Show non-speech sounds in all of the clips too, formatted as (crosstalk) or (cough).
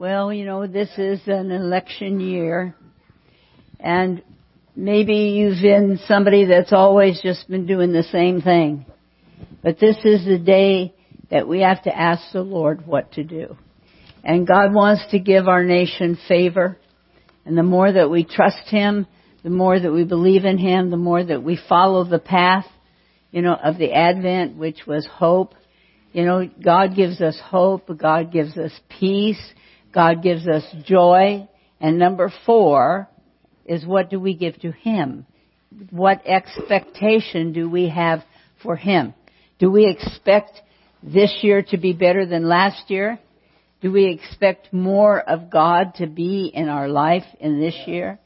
Well, you know, this is an election year, and maybe you've been somebody that's always just been doing the same thing. But this is the day that we have to ask the Lord what to do. And God wants to give our nation favor. And the more that we trust Him, the more that we believe in Him, the more that we follow the path, you know, of the Advent, which was hope. You know, God gives us hope. God gives us peace. God gives us joy. And number four is what do we give to Him? What expectation do we have for Him? Do we expect this year to be better than last year? Do we expect more of God to be in our life in this year?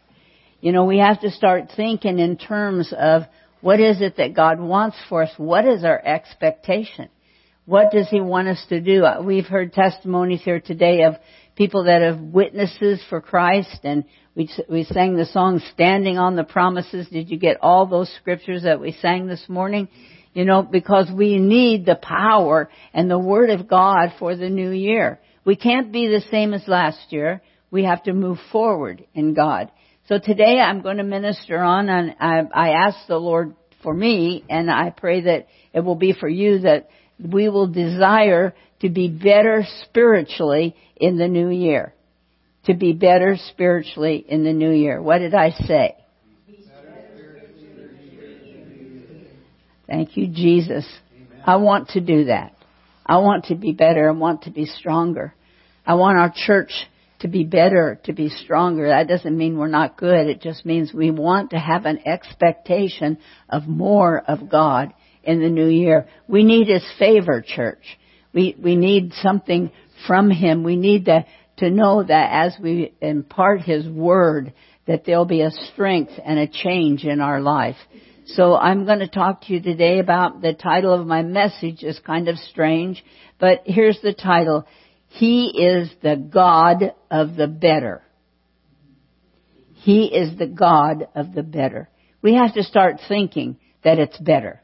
You know, we have to start thinking in terms of what is it that God wants for us? What is our expectation? What does He want us to do? We've heard testimonies here today of people that have witnesses for Christ and we, we sang the song Standing on the Promises. Did you get all those scriptures that we sang this morning? You know, because we need the power and the Word of God for the new year. We can't be the same as last year. We have to move forward in God. So today I'm going to minister on and I, I ask the Lord for me and I pray that it will be for you that we will desire to be better spiritually in the new year. To be better spiritually in the new year. What did I say? Thank you, Jesus. I want to do that. I want to be better. I want to be stronger. I want our church to be better, to be stronger. That doesn't mean we're not good. It just means we want to have an expectation of more of God in the new year. We need His favor, church. We, we need something from Him. We need to, to know that as we impart His Word, that there'll be a strength and a change in our life. So I'm going to talk to you today about the title of my message is kind of strange, but here's the title. He is the God of the better. He is the God of the better. We have to start thinking that it's better.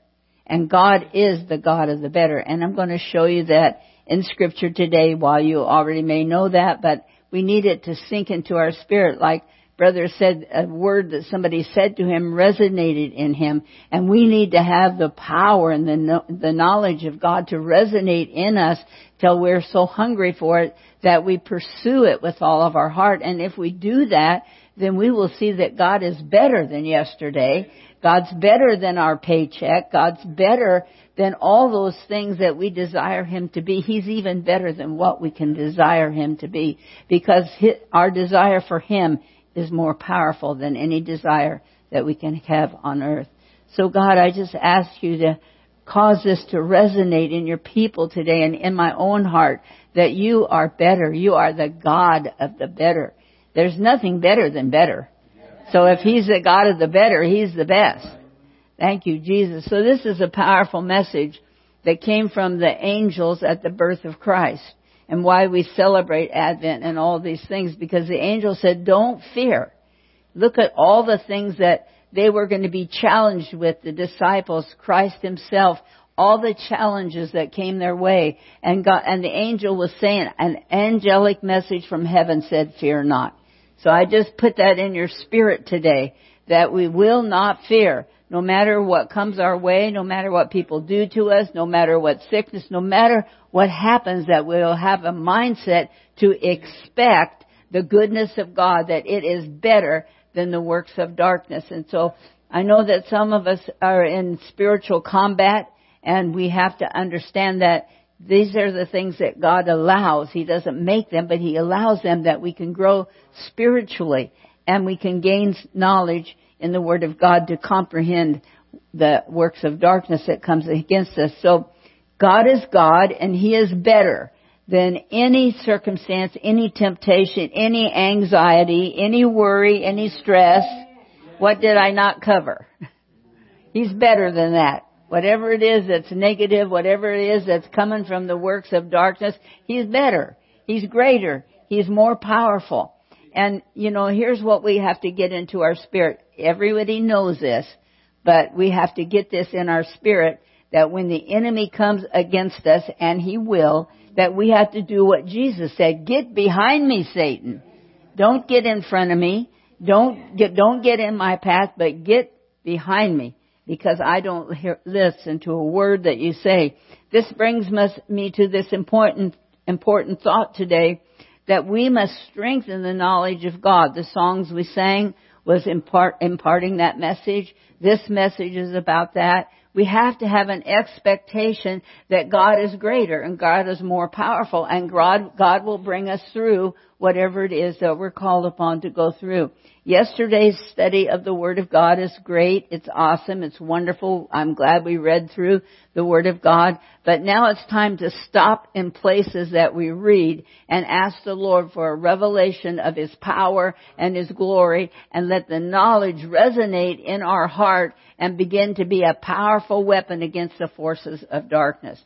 And God is the God of the better. And I'm going to show you that in scripture today while you already may know that, but we need it to sink into our spirit. Like brother said a word that somebody said to him resonated in him. And we need to have the power and the the knowledge of God to resonate in us till we're so hungry for it that we pursue it with all of our heart. And if we do that then we will see that God is better than yesterday God's better than our paycheck God's better than all those things that we desire Him to be. He's even better than what we can desire Him to be because our desire for Him is more powerful than any desire that we can have on earth. So God, I just ask you to cause this to resonate in your people today and in my own heart that you are better. You are the God of the better. There's nothing better than better. So if He's the God of the better, He's the best. Thank you, Jesus. So this is a powerful message that came from the angels at the birth of Christ and why we celebrate Advent and all these things because the angel said, don't fear. Look at all the things that they were going to be challenged with, the disciples, Christ himself, all the challenges that came their way. And and the angel was saying, an angelic message from heaven said, fear not. So I just put that in your spirit today, that we will not fear no matter what comes our way, no matter what people do to us, no matter what sickness, no matter what happens, that we'll have a mindset to expect the goodness of God, that it is better than the works of darkness. And so I know that some of us are in spiritual combat and we have to understand that these are the things that God allows. He doesn't make them, but He allows them that we can grow spiritually and we can gain knowledge in the Word of God to comprehend the works of darkness that comes against us. So God is God and He is better than any circumstance, any temptation, any anxiety, any worry, any stress. What did I not cover? (laughs) He's better than that. Whatever it is that's negative, whatever it is that's coming from the works of darkness, He's better. He's greater. He's more powerful. And, you know, here's what we have to get into our spirit. Everybody knows this, but we have to get this in our spirit that when the enemy comes against us, and he will, that we have to do what Jesus said. Get behind me, Satan. Don't get in front of me. Don't get, don't get in my path, but get behind me because I don't hear, listen to a word that you say. This brings me to this important, important thought today that we must strengthen the knowledge of God. The songs we sang was impart, imparting that message. This message is about that. We have to have an expectation that God is greater and God is more powerful and God, God will bring us through whatever it is that we're called upon to go through. Yesterday's study of the Word of God is great. It's awesome. It's wonderful. I'm glad we read through the Word of God. But now it's time to stop in places that we read and ask the Lord for a revelation of His power and His glory and let the knowledge resonate in our heart and begin to be a powerful weapon against the forces of darkness.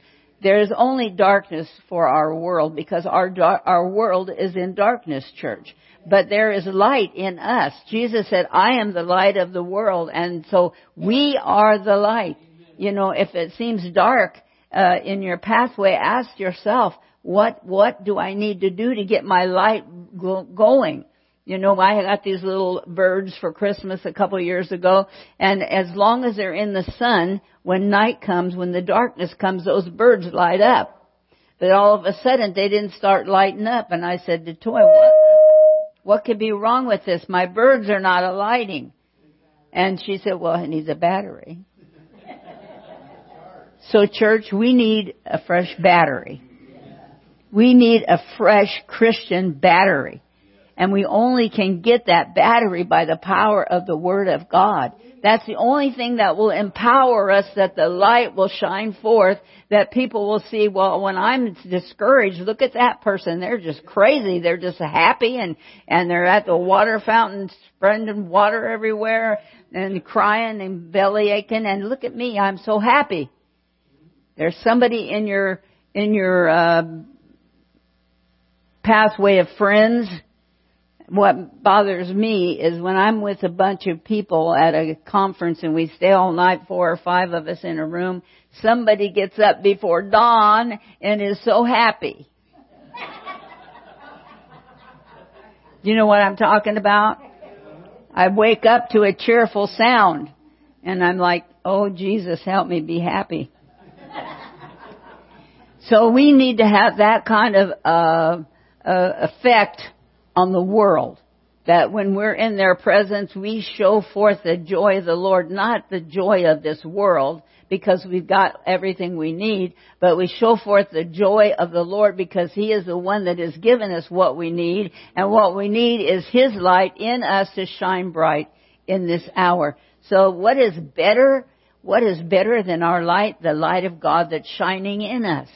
There is only darkness for our world because our, our world is in darkness, church but there is light in us. Jesus said, I am the light of the world, and so we are the light. You know, if it seems dark uh, in your pathway, ask yourself, what what do I need to do to get my light go- going? You know, I got these little birds for Christmas a couple of years ago, and as long as they're in the sun, when night comes, when the darkness comes, those birds light up. But all of a sudden, they didn't start lighting up, and I said to Toy, what, what could be wrong with this? My birds are not alighting. And she said, well, it needs a battery. (laughs) So church, we need a fresh battery. We need a fresh Christian battery. And we only can get that battery by the power of the Word of God. That's the only thing that will empower us that the light will shine forth, that people will see, well, when I'm discouraged, look at that person. They're just crazy. They're just happy and, and they're at the water fountain spreading water everywhere and crying and belly aching and look at me. I'm so happy. There's somebody in your, in your, uh, pathway of friends what bothers me is when I'm with a bunch of people at a conference and we stay all night, four or five of us in a room, somebody gets up before dawn and is so happy. you know what I'm talking about? I wake up to a cheerful sound and I'm like, oh Jesus, help me be happy. so we need to have that kind of uh, uh, effect on the world. That when we're in their presence, we show forth the joy of the Lord, not the joy of this world, because we've got everything we need, but we show forth the joy of the Lord because He is the one that has given us what we need, and what we need is His light in us to shine bright in this hour. So what is better? What is better than our light? The light of God that's shining in us.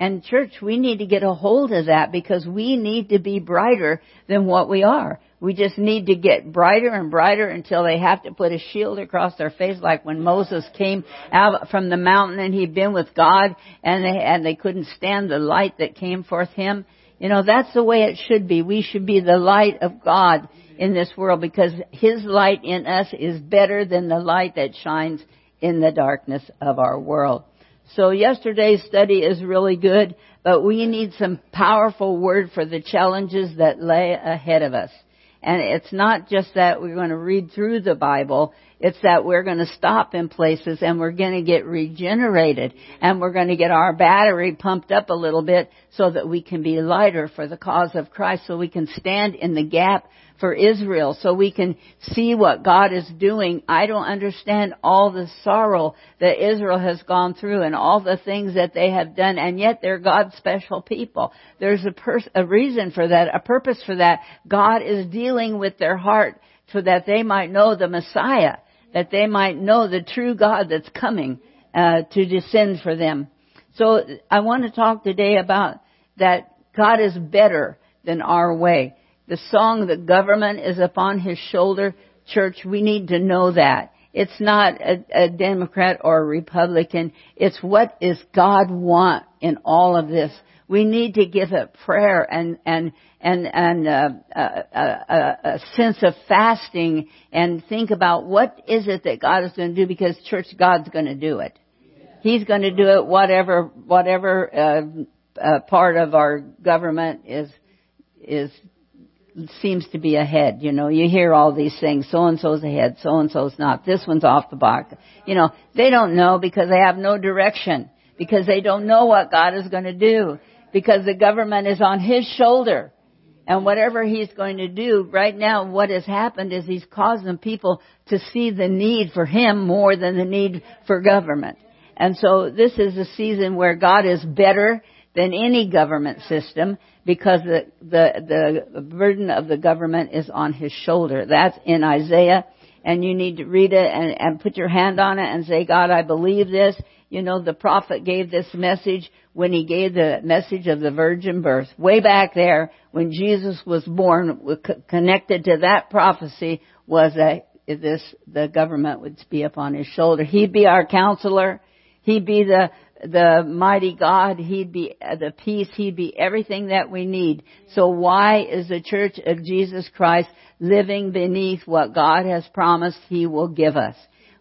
And church, we need to get a hold of that because we need to be brighter than what we are. We just need to get brighter and brighter until they have to put a shield across their face like when Moses came out from the mountain and he'd been with God and they, and they couldn't stand the light that came forth him. You know, that's the way it should be. We should be the light of God in this world because His light in us is better than the light that shines in the darkness of our world. So yesterday's study is really good, but we need some powerful word for the challenges that lay ahead of us. And it's not just that we're going to read through the Bible, it's that we're going to stop in places and we're going to get regenerated and we're going to get our battery pumped up a little bit so that we can be lighter for the cause of Christ so we can stand in the gap for Israel so we can see what God is doing. I don't understand all the sorrow that Israel has gone through and all the things that they have done and yet they're God's special people. There's a, pers- a reason for that, a purpose for that. God is dealing with their heart so that they might know the Messiah, that they might know the true God that's coming uh, to descend for them. So I want to talk today about that God is better than our way the song, The Government is Upon His Shoulder, church, we need to know that. It's not a, a Democrat or a Republican. It's what is God want in all of this. We need to give it prayer and and and and uh, a, a, a sense of fasting and think about what is it that God is going to do because church God's going to do it. He's going to do it whatever whatever uh, uh, part of our government is is seems to be ahead. You know, you hear all these things. So and so's ahead. So and so's not. This one's off the block. You know, they don't know because they have no direction. Because they don't know what God is going to do. Because the government is on His shoulder. And whatever He's going to do, right now what has happened is He's causing people to see the need for Him more than the need for government. And so this is a season where God is better than any government system because the, the, the burden of the government is on his shoulder. That's in Isaiah and you need to read it and, and put your hand on it and say, God, I believe this. You know, the prophet gave this message when he gave the message of the virgin birth. Way back there, when Jesus was born, connected to that prophecy was that this, the government would be upon his shoulder. He'd be our counselor. He'd be the, the mighty God. He'd be the peace. He'd be everything that we need. So why is the church of Jesus Christ living beneath what God has promised He will give us?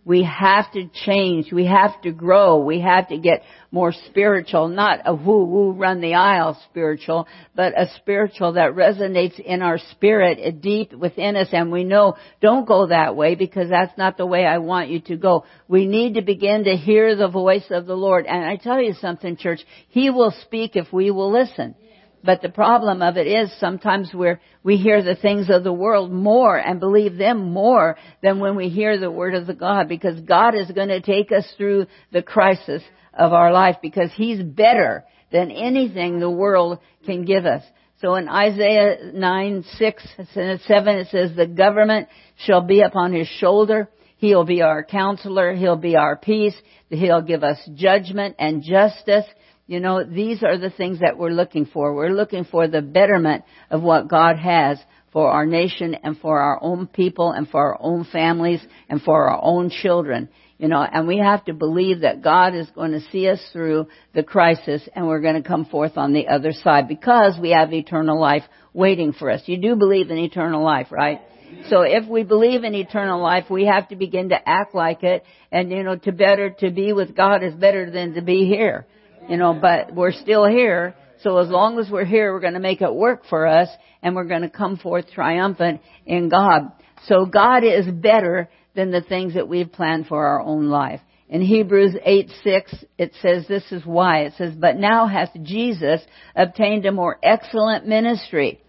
We have to change. We have to grow. We have to get more spiritual, not a woo woo run the aisle spiritual, but a spiritual that resonates in our spirit deep within us and we know don't go that way because that's not the way I want you to go. We need to begin to hear the voice of the Lord. And I tell you something, church, He will speak if we will listen. But the problem of it is sometimes we're, we hear the things of the world more and believe them more than when we hear the word of the God because God is going to take us through the crisis of our life because He's better than anything the world can give us. So in Isaiah 9, 6, 7 it says, the government shall be upon His shoulder. He'll be our counselor. He'll be our peace. He'll give us judgment and justice. You know, these are the things that we're looking for. We're looking for the betterment of what God has for our nation and for our own people and for our own families and for our own children. You know, and we have to believe that God is going to see us through the crisis and we're going to come forth on the other side because we have eternal life waiting for us. You do believe in eternal life, right? So if we believe in eternal life, we have to begin to act like it and you know, to better, to be with God is better than to be here you know, but we're still here. So as long as we're here, we're going to make it work for us and we're going to come forth triumphant in God. So God is better than the things that we've planned for our own life. In Hebrews 8, 6, it says this is why. It says, But now hath Jesus obtained a more excellent ministry.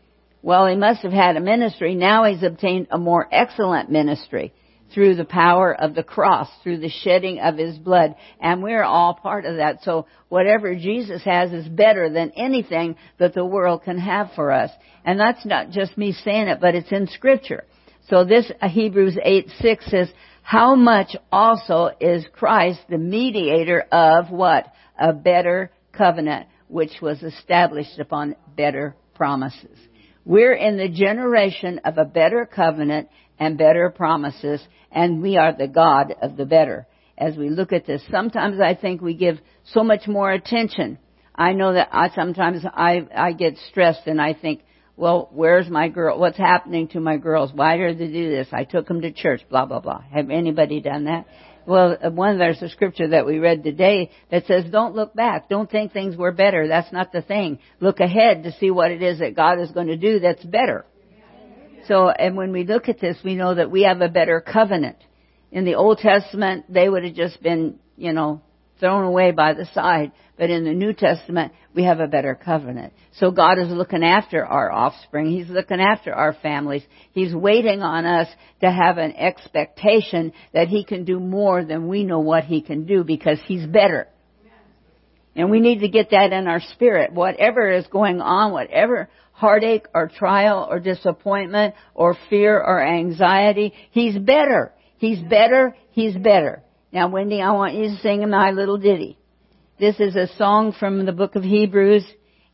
Well, he must have had a ministry. Now he's obtained a more excellent ministry through the power of the cross, through the shedding of his blood. And we're all part of that. So whatever Jesus has is better than anything that the world can have for us. And that's not just me saying it, but it's in scripture. So this uh, Hebrews 8, 6 says, how much also is Christ the mediator of what? A better covenant, which was established upon better promises. We're in the generation of a better covenant and better promises, and we are the God of the better. As we look at this, sometimes I think we give so much more attention. I know that I sometimes I I get stressed and I think, well, where's my girl? What's happening to my girls? Why did they do this? I took them to church. Blah blah blah. Have anybody done that? Well, one there's a scripture that we read today that says, "Don't look back. Don't think things were better. That's not the thing. Look ahead to see what it is that God is going to do that's better." So, and when we look at this, we know that we have a better covenant. In the Old Testament, they would have just been, you know, thrown away by the side. But in the New Testament, we have a better covenant. So God is looking after our offspring. He's looking after our families. He's waiting on us to have an expectation that He can do more than we know what He can do because He's better. And we need to get that in our spirit. Whatever is going on, whatever heartache or trial or disappointment or fear or anxiety, He's better. He's better. He's better. Now, Wendy, I want you to sing my little ditty. This is a song from the book of Hebrews,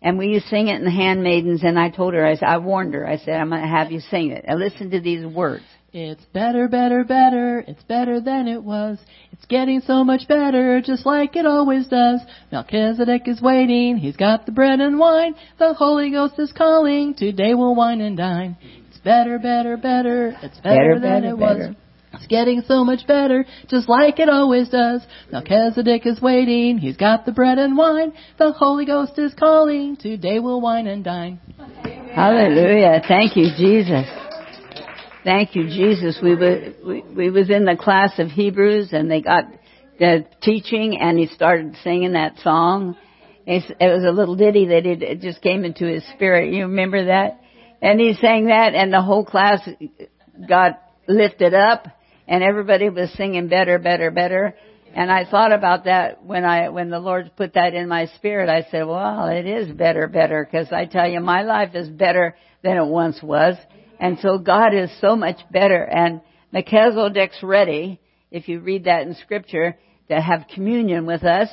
and we used sing it in the handmaidens, and I told her, I, said, I warned her, I said, I'm going to have you sing it. And listen to these words. It's better, better, better. It's better than it was. It's getting so much better, just like it always does. Melchizedek is waiting. He's got the bread and wine. The Holy Ghost is calling. Today we'll wine and dine. It's better, better, better. It's better, better than better, it better. was. It's getting so much better, just like it always does. Melchizedek is waiting, he's got the bread and wine. The Holy Ghost is calling, today we'll wine and dine. Hallelujah. Thank you, Jesus. Thank you, Jesus. We were, we, we was in the class of Hebrews and they got the teaching and he started singing that song. It's, It was a little ditty that it, it just came into his spirit. You remember that? And he sang that and the whole class got lifted up and everybody was singing better, better, better. And I thought about that when I, when the Lord put that in my spirit. I said, well, it is better, better, because I tell you, my life is better than it once was. And so God is so much better. And Melchizedek's ready, if you read that in scripture, to have communion with us.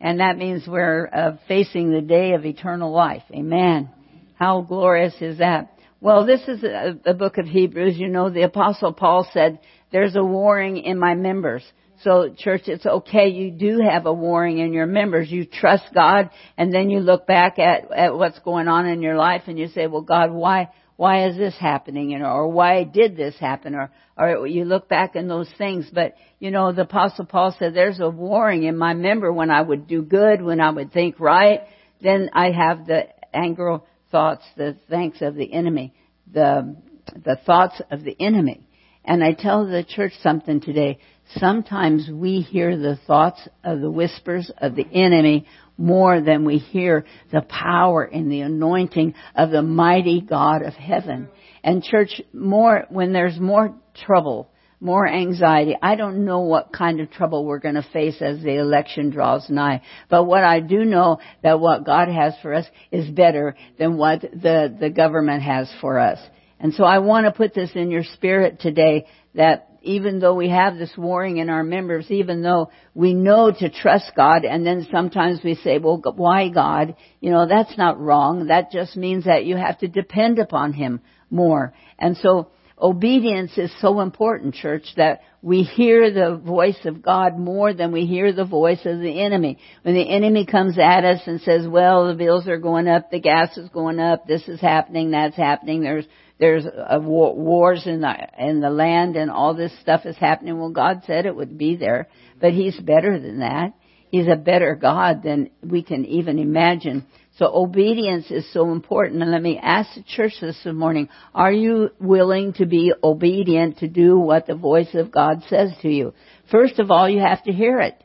And that means we're uh, facing the day of eternal life. Amen. How glorious is that? Well, this is a book of Hebrews. You know, the apostle Paul said, there's a warring in my members. So church, it's okay. You do have a warring in your members. You trust God and then you look back at, at what's going on in your life and you say, well God, why, why is this happening? Or why did this happen? Or, or you look back in those things. But, you know, the apostle Paul said there's a warring in my member when I would do good, when I would think right. Then I have the anger thoughts, the thanks of the enemy, the, the thoughts of the enemy. And I tell the church something today. Sometimes we hear the thoughts of the whispers of the enemy more than we hear the power and the anointing of the mighty God of heaven. And church, more, when there's more trouble, more anxiety. I don't know what kind of trouble we're going to face as the election draws nigh. But what I do know that what God has for us is better than what the, the government has for us. And so I want to put this in your spirit today that even though we have this warring in our members, even though we know to trust God, and then sometimes we say, well, why God? You know, that's not wrong. That just means that you have to depend upon Him more. And so, obedience is so important, church, that we hear the voice of God more than we hear the voice of the enemy. When the enemy comes at us and says, well, the bills are going up, the gas is going up, this is happening, that's happening, there's there's uh, a war, wars in the in the land and all this stuff is happening. Well, God said it would be there, but He's better than that. He's a better God than we can even imagine. So obedience is so important. And let me ask the church this morning, are you willing to be obedient to do what the voice of God says to you? First of all, you have to hear it.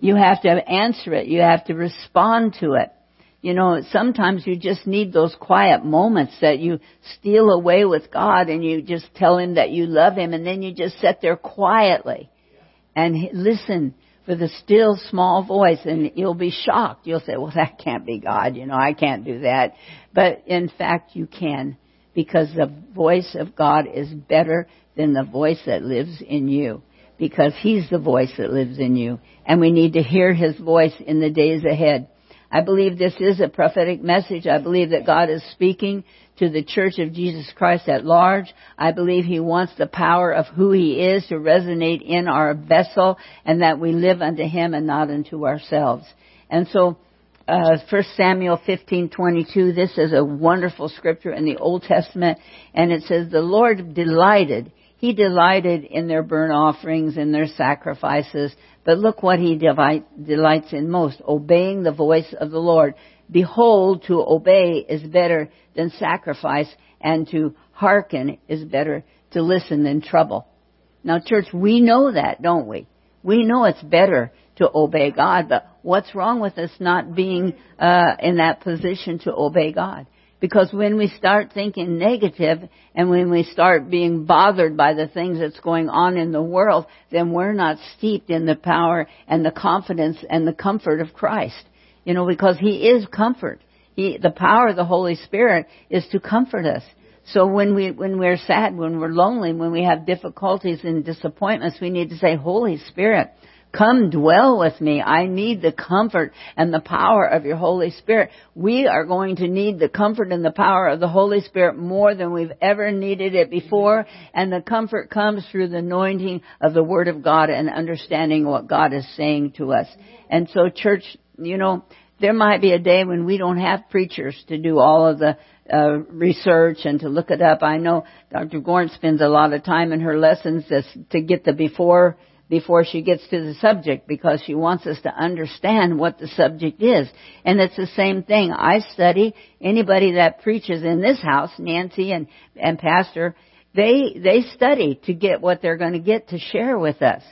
You have to answer it. You have to respond to it. You know, sometimes you just need those quiet moments that you steal away with God and you just tell Him that you love Him and then you just sit there quietly and listen for the still small voice and you'll be shocked. You'll say, well that can't be God, you know, I can't do that. But in fact you can because the voice of God is better than the voice that lives in you because He's the voice that lives in you and we need to hear His voice in the days ahead. I believe this is a prophetic message. I believe that God is speaking to the church of Jesus Christ at large. I believe He wants the power of who He is to resonate in our vessel and that we live unto Him and not unto ourselves. And so, uh, 1 Samuel 15:22. This is a wonderful scripture in the Old Testament, and it says, "The Lord delighted he delighted in their burnt offerings and their sacrifices. But look what he delights in most, obeying the voice of the Lord. Behold, to obey is better than sacrifice, and to hearken is better to listen than trouble. Now church, we know that, don't we? We know it's better to obey God, but what's wrong with us not being uh, in that position to obey God? Because when we start thinking negative and when we start being bothered by the things that's going on in the world, then we're not steeped in the power and the confidence and the comfort of Christ. You know, because He is comfort. He, the power of the Holy Spirit is to comfort us. So when we, when we're sad, when we're lonely, when we have difficulties and disappointments, we need to say, Holy Spirit, Come dwell with me. I need the comfort and the power of your Holy Spirit. We are going to need the comfort and the power of the Holy Spirit more than we've ever needed it before. And the comfort comes through the anointing of the Word of God and understanding what God is saying to us. And so church, you know, there might be a day when we don't have preachers to do all of the uh, research and to look it up. I know Dr. Gorn spends a lot of time in her lessons to, to get the before before she gets to the subject because she wants us to understand what the subject is. And it's the same thing. I study anybody that preaches in this house, Nancy and, and Pastor, they, they study to get what they're going to get to share with us.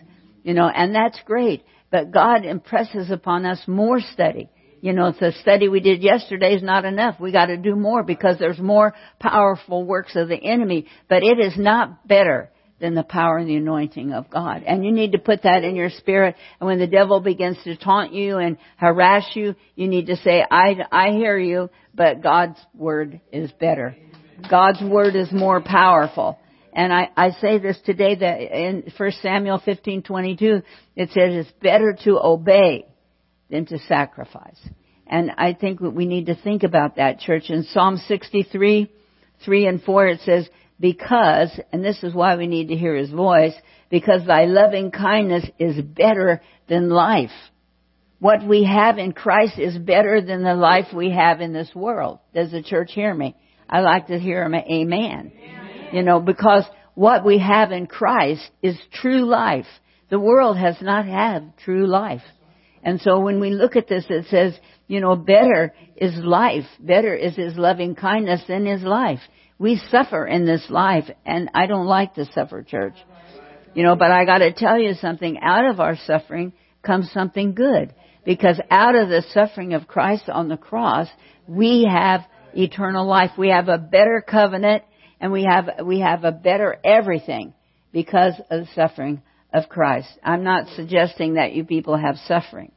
You know, and that's great. But God impresses upon us more study. You know, the study we did yesterday is not enough. We got to do more because there's more powerful works of the enemy. But it is not better than the power and the anointing of God. And you need to put that in your spirit. And when the devil begins to taunt you and harass you, you need to say, I, I hear you, but God's word is better. God's word is more powerful. And I, I say this today that in 1 Samuel 15:22 it says it's better to obey than to sacrifice. And I think we need to think about that, church. In Psalm 63, 3 and 4 it says, because, and this is why we need to hear his voice, because thy loving kindness is better than life. What we have in Christ is better than the life we have in this world. Does the church hear me? I like to hear him amen. amen. You know, because what we have in Christ is true life. The world has not had true life. And so when we look at this, it says, you know, better is life. Better is his loving kindness than his life. We suffer in this life, and I don't like to suffer, church. You know, but I gotta tell you something, out of our suffering comes something good. Because out of the suffering of Christ on the cross, we have eternal life. We have a better covenant, and we have, we have a better everything because of the suffering of Christ. I'm not suggesting that you people have suffering.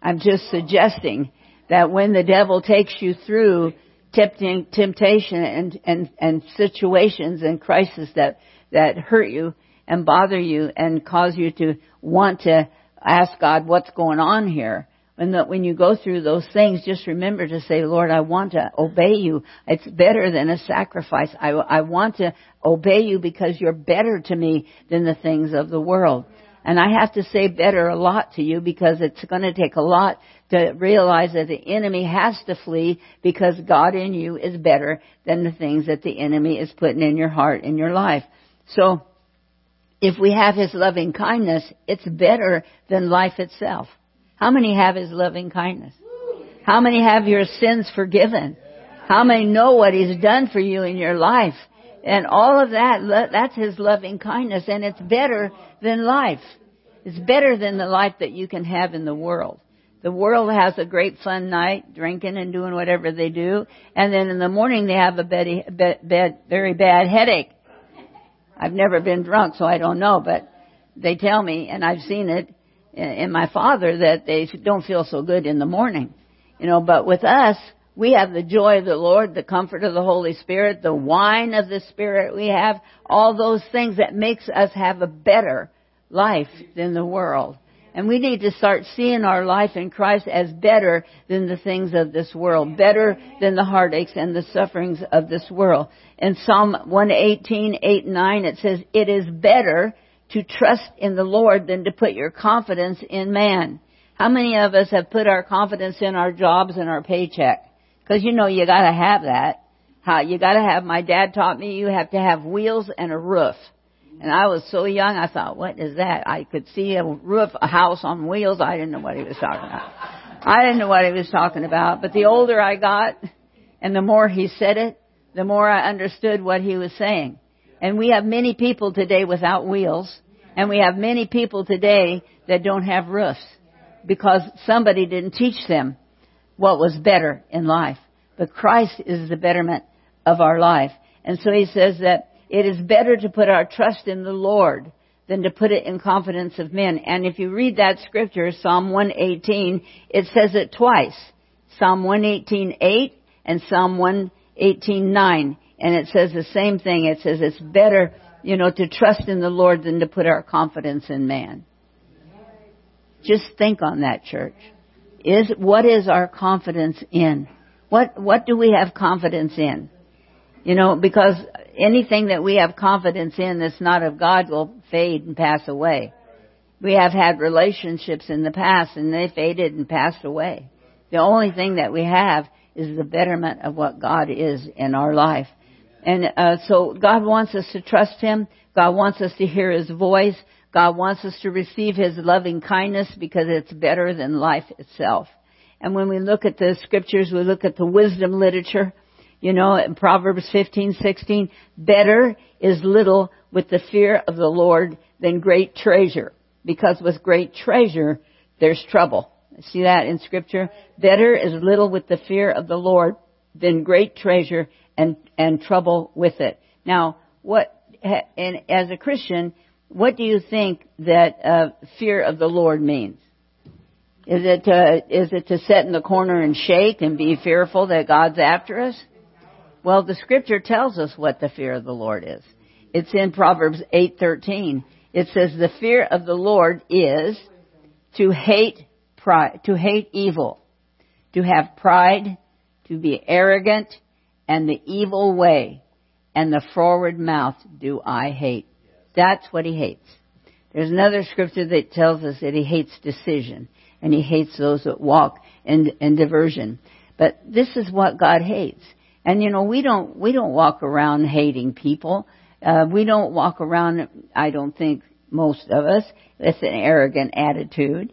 I'm just suggesting that when the devil takes you through temptation and, and, and situations and crises that, that hurt you and bother you and cause you to want to ask God what's going on here. And the, when you go through those things, just remember to say, Lord, I want to obey you. It's better than a sacrifice. I, I want to obey you because you're better to me than the things of the world. And I have to say better a lot to you because it's going to take a lot to realize that the enemy has to flee because God in you is better than the things that the enemy is putting in your heart, and your life. So, if we have His loving kindness, it's better than life itself. How many have His loving kindness? How many have your sins forgiven? How many know what He's done for you in your life? And all of that, that's His loving kindness and it's better than life. It's better than the life that you can have in the world. The world has a great fun night, drinking and doing whatever they do, and then in the morning they have a bed, bed, bed, very bad headache. I've never been drunk, so I don't know, but they tell me, and I've seen it in my father, that they don't feel so good in the morning. You know, but with us, we have the joy of the Lord, the comfort of the Holy Spirit, the wine of the Spirit. We have all those things that makes us have a better life than the world. And we need to start seeing our life in Christ as better than the things of this world, better than the heartaches and the sufferings of this world. In Psalm 118, 8 and 9, it says, It is better to trust in the Lord than to put your confidence in man. How many of us have put our confidence in our jobs and our paycheck? Because you know you gotta have that. How, you gotta have, my dad taught me you have to have wheels and a roof. And I was so young, I thought, what is that? I could see a roof, a house on wheels. I didn't know what he was talking about. I didn't know what he was talking about. But the older I got, and the more he said it, the more I understood what he was saying. And we have many people today without wheels, and we have many people today that don't have roofs because somebody didn't teach them what was better in life. But Christ is the betterment of our life. And so he says that it is better to put our trust in the Lord than to put it in confidence of men. And if you read that scripture, Psalm 118, it says it twice. Psalm 118.8 and Psalm 118.9. And it says the same thing. It says it's better, you know, to trust in the Lord than to put our confidence in man. Just think on that, church. Is, what is our confidence in? What, what do we have confidence in? You know, because anything that we have confidence in that's not of God will fade and pass away. We have had relationships in the past and they faded and passed away. The only thing that we have is the betterment of what God is in our life. And uh, so God wants us to trust Him. God wants us to hear His voice. God wants us to receive His loving kindness because it's better than life itself. And when we look at the scriptures, we look at the wisdom literature. You know, in Proverbs 15, 16, better is little with the fear of the Lord than great treasure. Because with great treasure, there's trouble. See that in scripture? Better is little with the fear of the Lord than great treasure and, and trouble with it. Now, what, and as a Christian, what do you think that uh, fear of the Lord means? Is it to, is it to sit in the corner and shake and be fearful that God's after us? Well, the scripture tells us what the fear of the Lord is. It's in Proverbs 8:13. It says the fear of the Lord is to hate pride, to hate evil, to have pride, to be arrogant, and the evil way, and the forward mouth do I hate. That's what he hates. There's another scripture that tells us that he hates decision, and he hates those that walk in, in diversion. But this is what God hates. And you know, we don't, we don't walk around hating people. Uh, we don't walk around, I don't think most of us, with an arrogant attitude.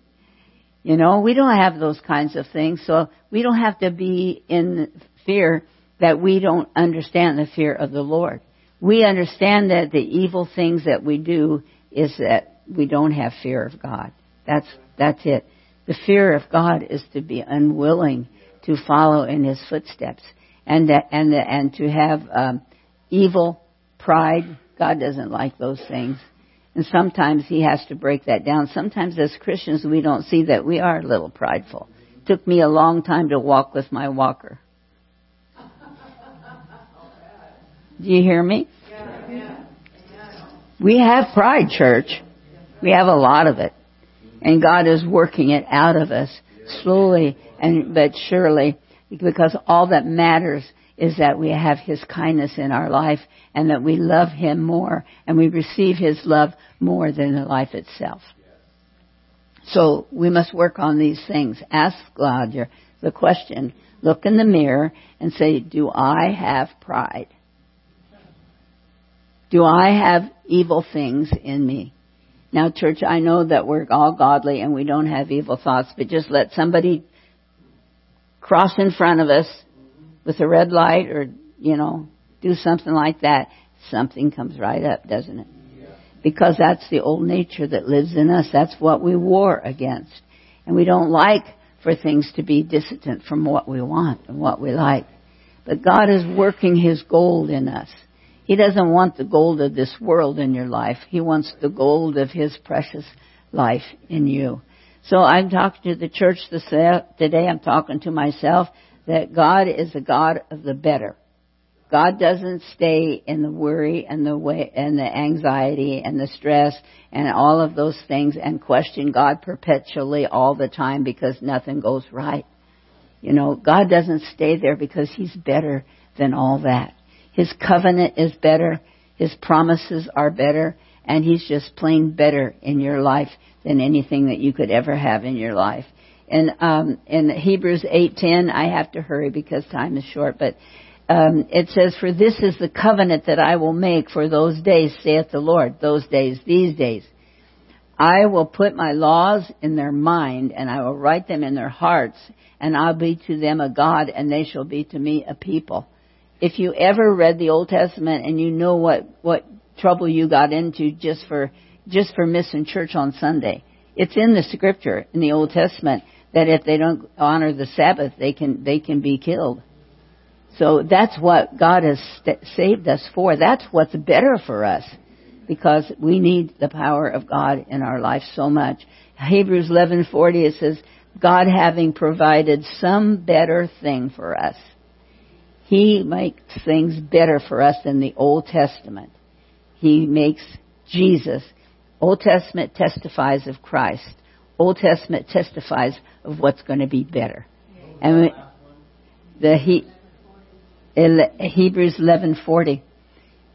You know, we don't have those kinds of things, so we don't have to be in fear that we don't understand the fear of the Lord. We understand that the evil things that we do is that we don't have fear of God. That's, that's it. The fear of God is to be unwilling to follow in His footsteps and that, and the, and to have um, evil pride. God doesn't like those things. And sometimes he has to break that down. Sometimes as Christians we don't see that we are a little prideful. It took me a long time to walk with my walker. Do you hear me? We have pride, church. We have a lot of it. And God is working it out of us slowly and but surely because all that matters is that we have His kindness in our life and that we love Him more and we receive His love more than the life itself. So we must work on these things. Ask God your, the question, look in the mirror and say, do I have pride? Do I have evil things in me? Now church, I know that we're all godly and we don't have evil thoughts, but just let somebody cross in front of us with a red light or, you know, do something like that, something comes right up, doesn't it? Because that's the old nature that lives in us. That's what we war against. And we don't like for things to be dissident from what we want and what we like. But God is working His gold in us. He doesn't want the gold of this world in your life. He wants the gold of His precious life in you. So I'm talking to the church today. I'm talking to myself that God is a God of the better. God doesn't stay in the worry and the way and the anxiety and the stress and all of those things and question God perpetually all the time because nothing goes right. You know, God doesn't stay there because He's better than all that. His covenant is better. His promises are better. And He's just plain better in your life than anything that you could ever have in your life. And um, in Hebrews 8:10, I have to hurry because time is short, but um, it says, "For this is the covenant that I will make for those days," saith the Lord. Those days, these days, I will put my laws in their mind, and I will write them in their hearts, and I'll be to them a God, and they shall be to me a people. If you ever read the Old Testament and you know what what trouble you got into just for just for missing church on Sunday, it's in the Scripture in the Old Testament that if they don't honor the Sabbath, they can they can be killed. So that's what God has st- saved us for. That's what's better for us because we need the power of God in our life so much. Hebrews 11:40 it says, God having provided some better thing for us. He makes things better for us than the Old Testament. He makes Jesus. Old Testament testifies of Christ. Old Testament testifies of what's going to be better. And the he, Hebrews 11:40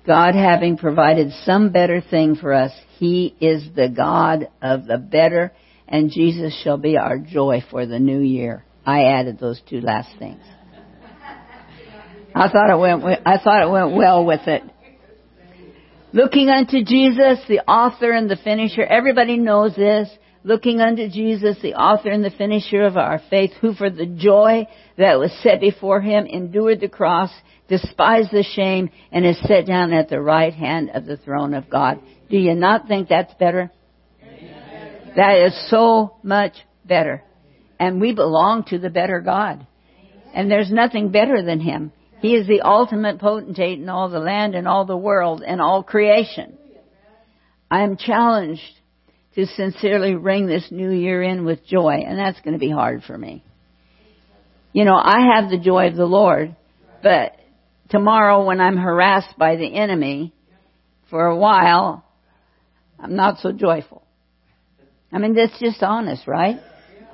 God having provided some better thing for us he is the God of the better and Jesus shall be our joy for the new year. I added those two last things. I thought it went. I thought it went well with it. Looking unto Jesus, the author and the finisher. Everybody knows this. Looking unto Jesus, the author and the finisher of our faith, who for the joy that was set before him endured the cross, despised the shame, and is set down at the right hand of the throne of God. Do you not think that's better? That is so much better. And we belong to the better God. And there's nothing better than Him. He is the ultimate potentate in all the land and all the world and all creation. I am challenged to sincerely ring this new year in with joy, and that's going to be hard for me. You know, I have the joy of the Lord, but tomorrow when I'm harassed by the enemy for a while, I'm not so joyful. I mean, that's just honest, right?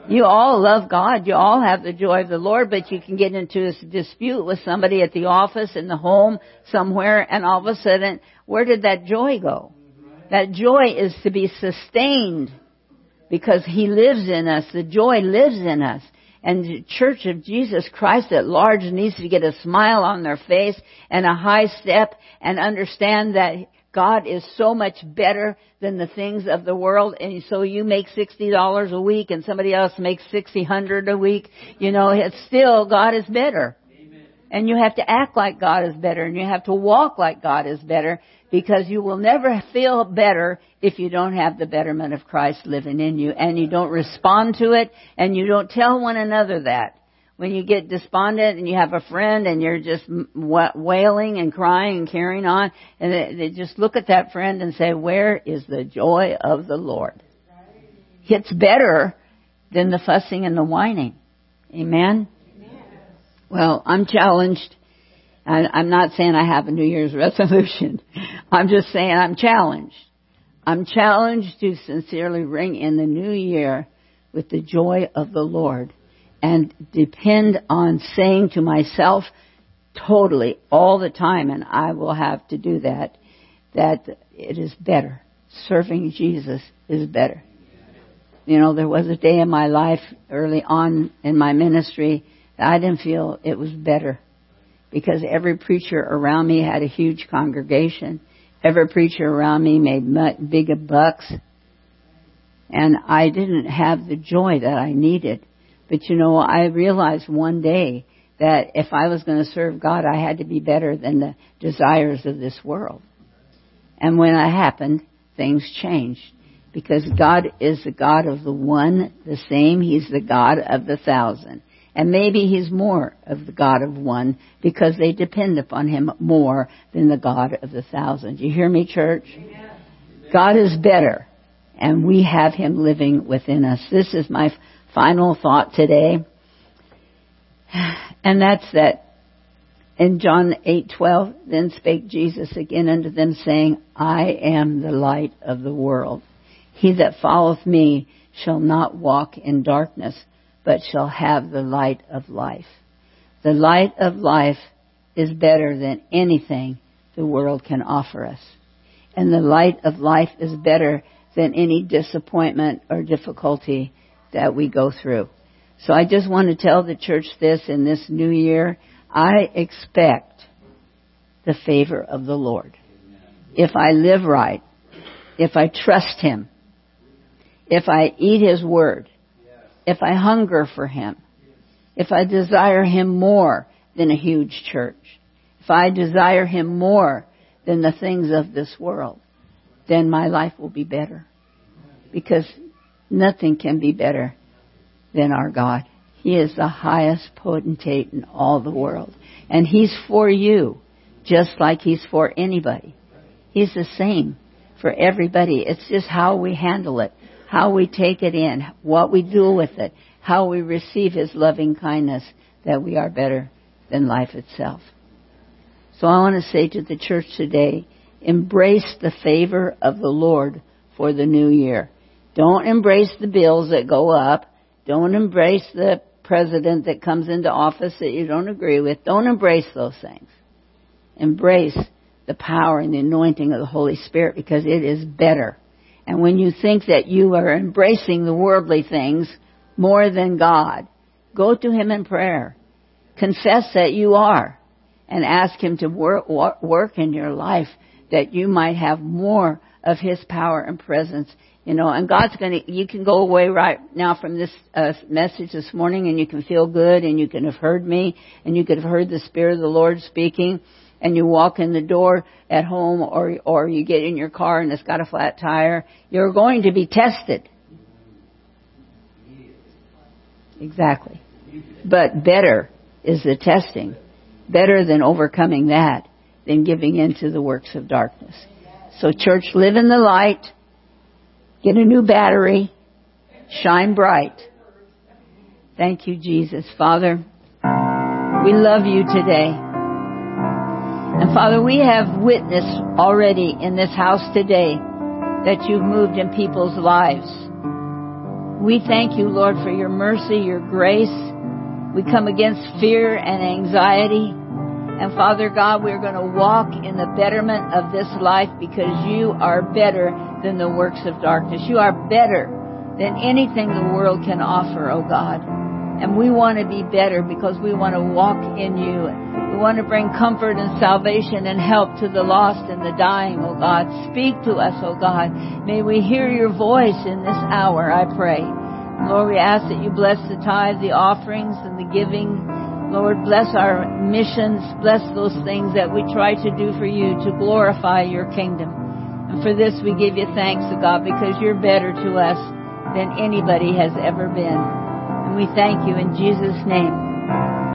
You all love God. You all have the joy of the Lord, but you can get into a dispute with somebody at the office, in the home, somewhere, and all of a sudden, where did that joy go? That joy is to be sustained because He lives in us. The joy lives in us. And the Church of Jesus Christ at large needs to get a smile on their face and a high step and understand that God is so much better than the things of the world. And so you make $60 a week and somebody else makes 600 a week. You know, it's still God is better. Amen. And you have to act like God is better and you have to walk like God is better because you will never feel better if you don't have the betterment of Christ living in you and you don't respond to it and you don't tell one another that when you get despondent and you have a friend and you're just wailing and crying and carrying on, and they, they just look at that friend and say, "Where is the joy of the Lord?" It's better than the fussing and the whining. Amen. Amen. Well, I'm challenged. I'm not saying I have a New Year's (laughs) resolution. I'm just saying I'm challenged. I'm challenged to sincerely ring in the new year with the joy of the Lord and depend on saying to myself totally all the time, and I will have to do that, that it is better. Serving Jesus is better. You know, there was a day in my life early on in my ministry that I didn't feel it was better because every preacher around me had a huge congregation. Every preacher around me made big bucks. And I didn't have the joy that I needed but you know, I realized one day that if I was going to serve God, I had to be better than the desires of this world. And when that happened, things changed. Because God is the God of the one, the same. He's the God of the thousand. And maybe He's more of the God of one because they depend upon Him more than the God of the thousand. You hear me, church? God is better. And we have Him living within us. This is my final thought today. (sighs) And that's that in John 8:12 then spake Jesus again unto them saying, I am the light of the world. He that followeth me shall not walk in darkness, but shall have the light of life. The light of life is better than anything the world can offer us. And the light of life is better than any disappointment or difficulty that we go through. So I just want to tell the church this in this new year. I expect the favor of the Lord. If I live right, if I trust Him, if I eat His Word, if I hunger for Him, if I desire Him more than a huge church, if I desire Him more than the things of this world, then my life will be better. Because Nothing can be better than our God. He is the highest potentate in all the world. And He's for you, just like He's for anybody. He's the same for everybody. It's just how we handle it, how we take it in, what we do with it, how we receive His loving kindness that we are better than life itself. So I want to say to the church today, embrace the favor of the Lord for the new year. Don't embrace the bills that go up. Don't embrace the president that comes into office that you don't agree with. Don't embrace those things. Embrace the power and the anointing of the Holy Spirit because it is better. And when you think that you are embracing the worldly things more than God, go to Him in prayer. Confess that you are. and ask Him to work, work in your life that you might have more of His power and presence. You know, and God's gonna, you can go away right now from this uh, message this morning and you can feel good and you can have heard me and you could have heard the Spirit of the Lord speaking and you walk in the door at home or, or you get in your car and it's got a flat tire. You're going to be tested. Exactly. But better is the testing. Better than overcoming that than giving in to the works of darkness. So church, live in the light. Get a new battery. Shine bright. Thank you, Jesus. Father, we love you today. And Father, we have witnessed already in this house today that you've moved in people's lives. We thank you, Lord, for your mercy, your grace. We come against fear and anxiety. And Father God, we're going to walk in the betterment of this life because you are better than the works of darkness. You are better than anything the world can offer, oh God. And we want to be better because we want to walk in you. We want to bring comfort and salvation and help to the lost and the dying, oh God. Speak to us, oh God. May we hear your voice in this hour, I pray. Lord, we ask that you bless the tithe, the offerings, and the giving Lord, bless our missions, bless those things that we try to do for you to glorify your kingdom. And for this we give you thanks, God, because you're better to us than anybody has ever been. And we thank you in Jesus' name.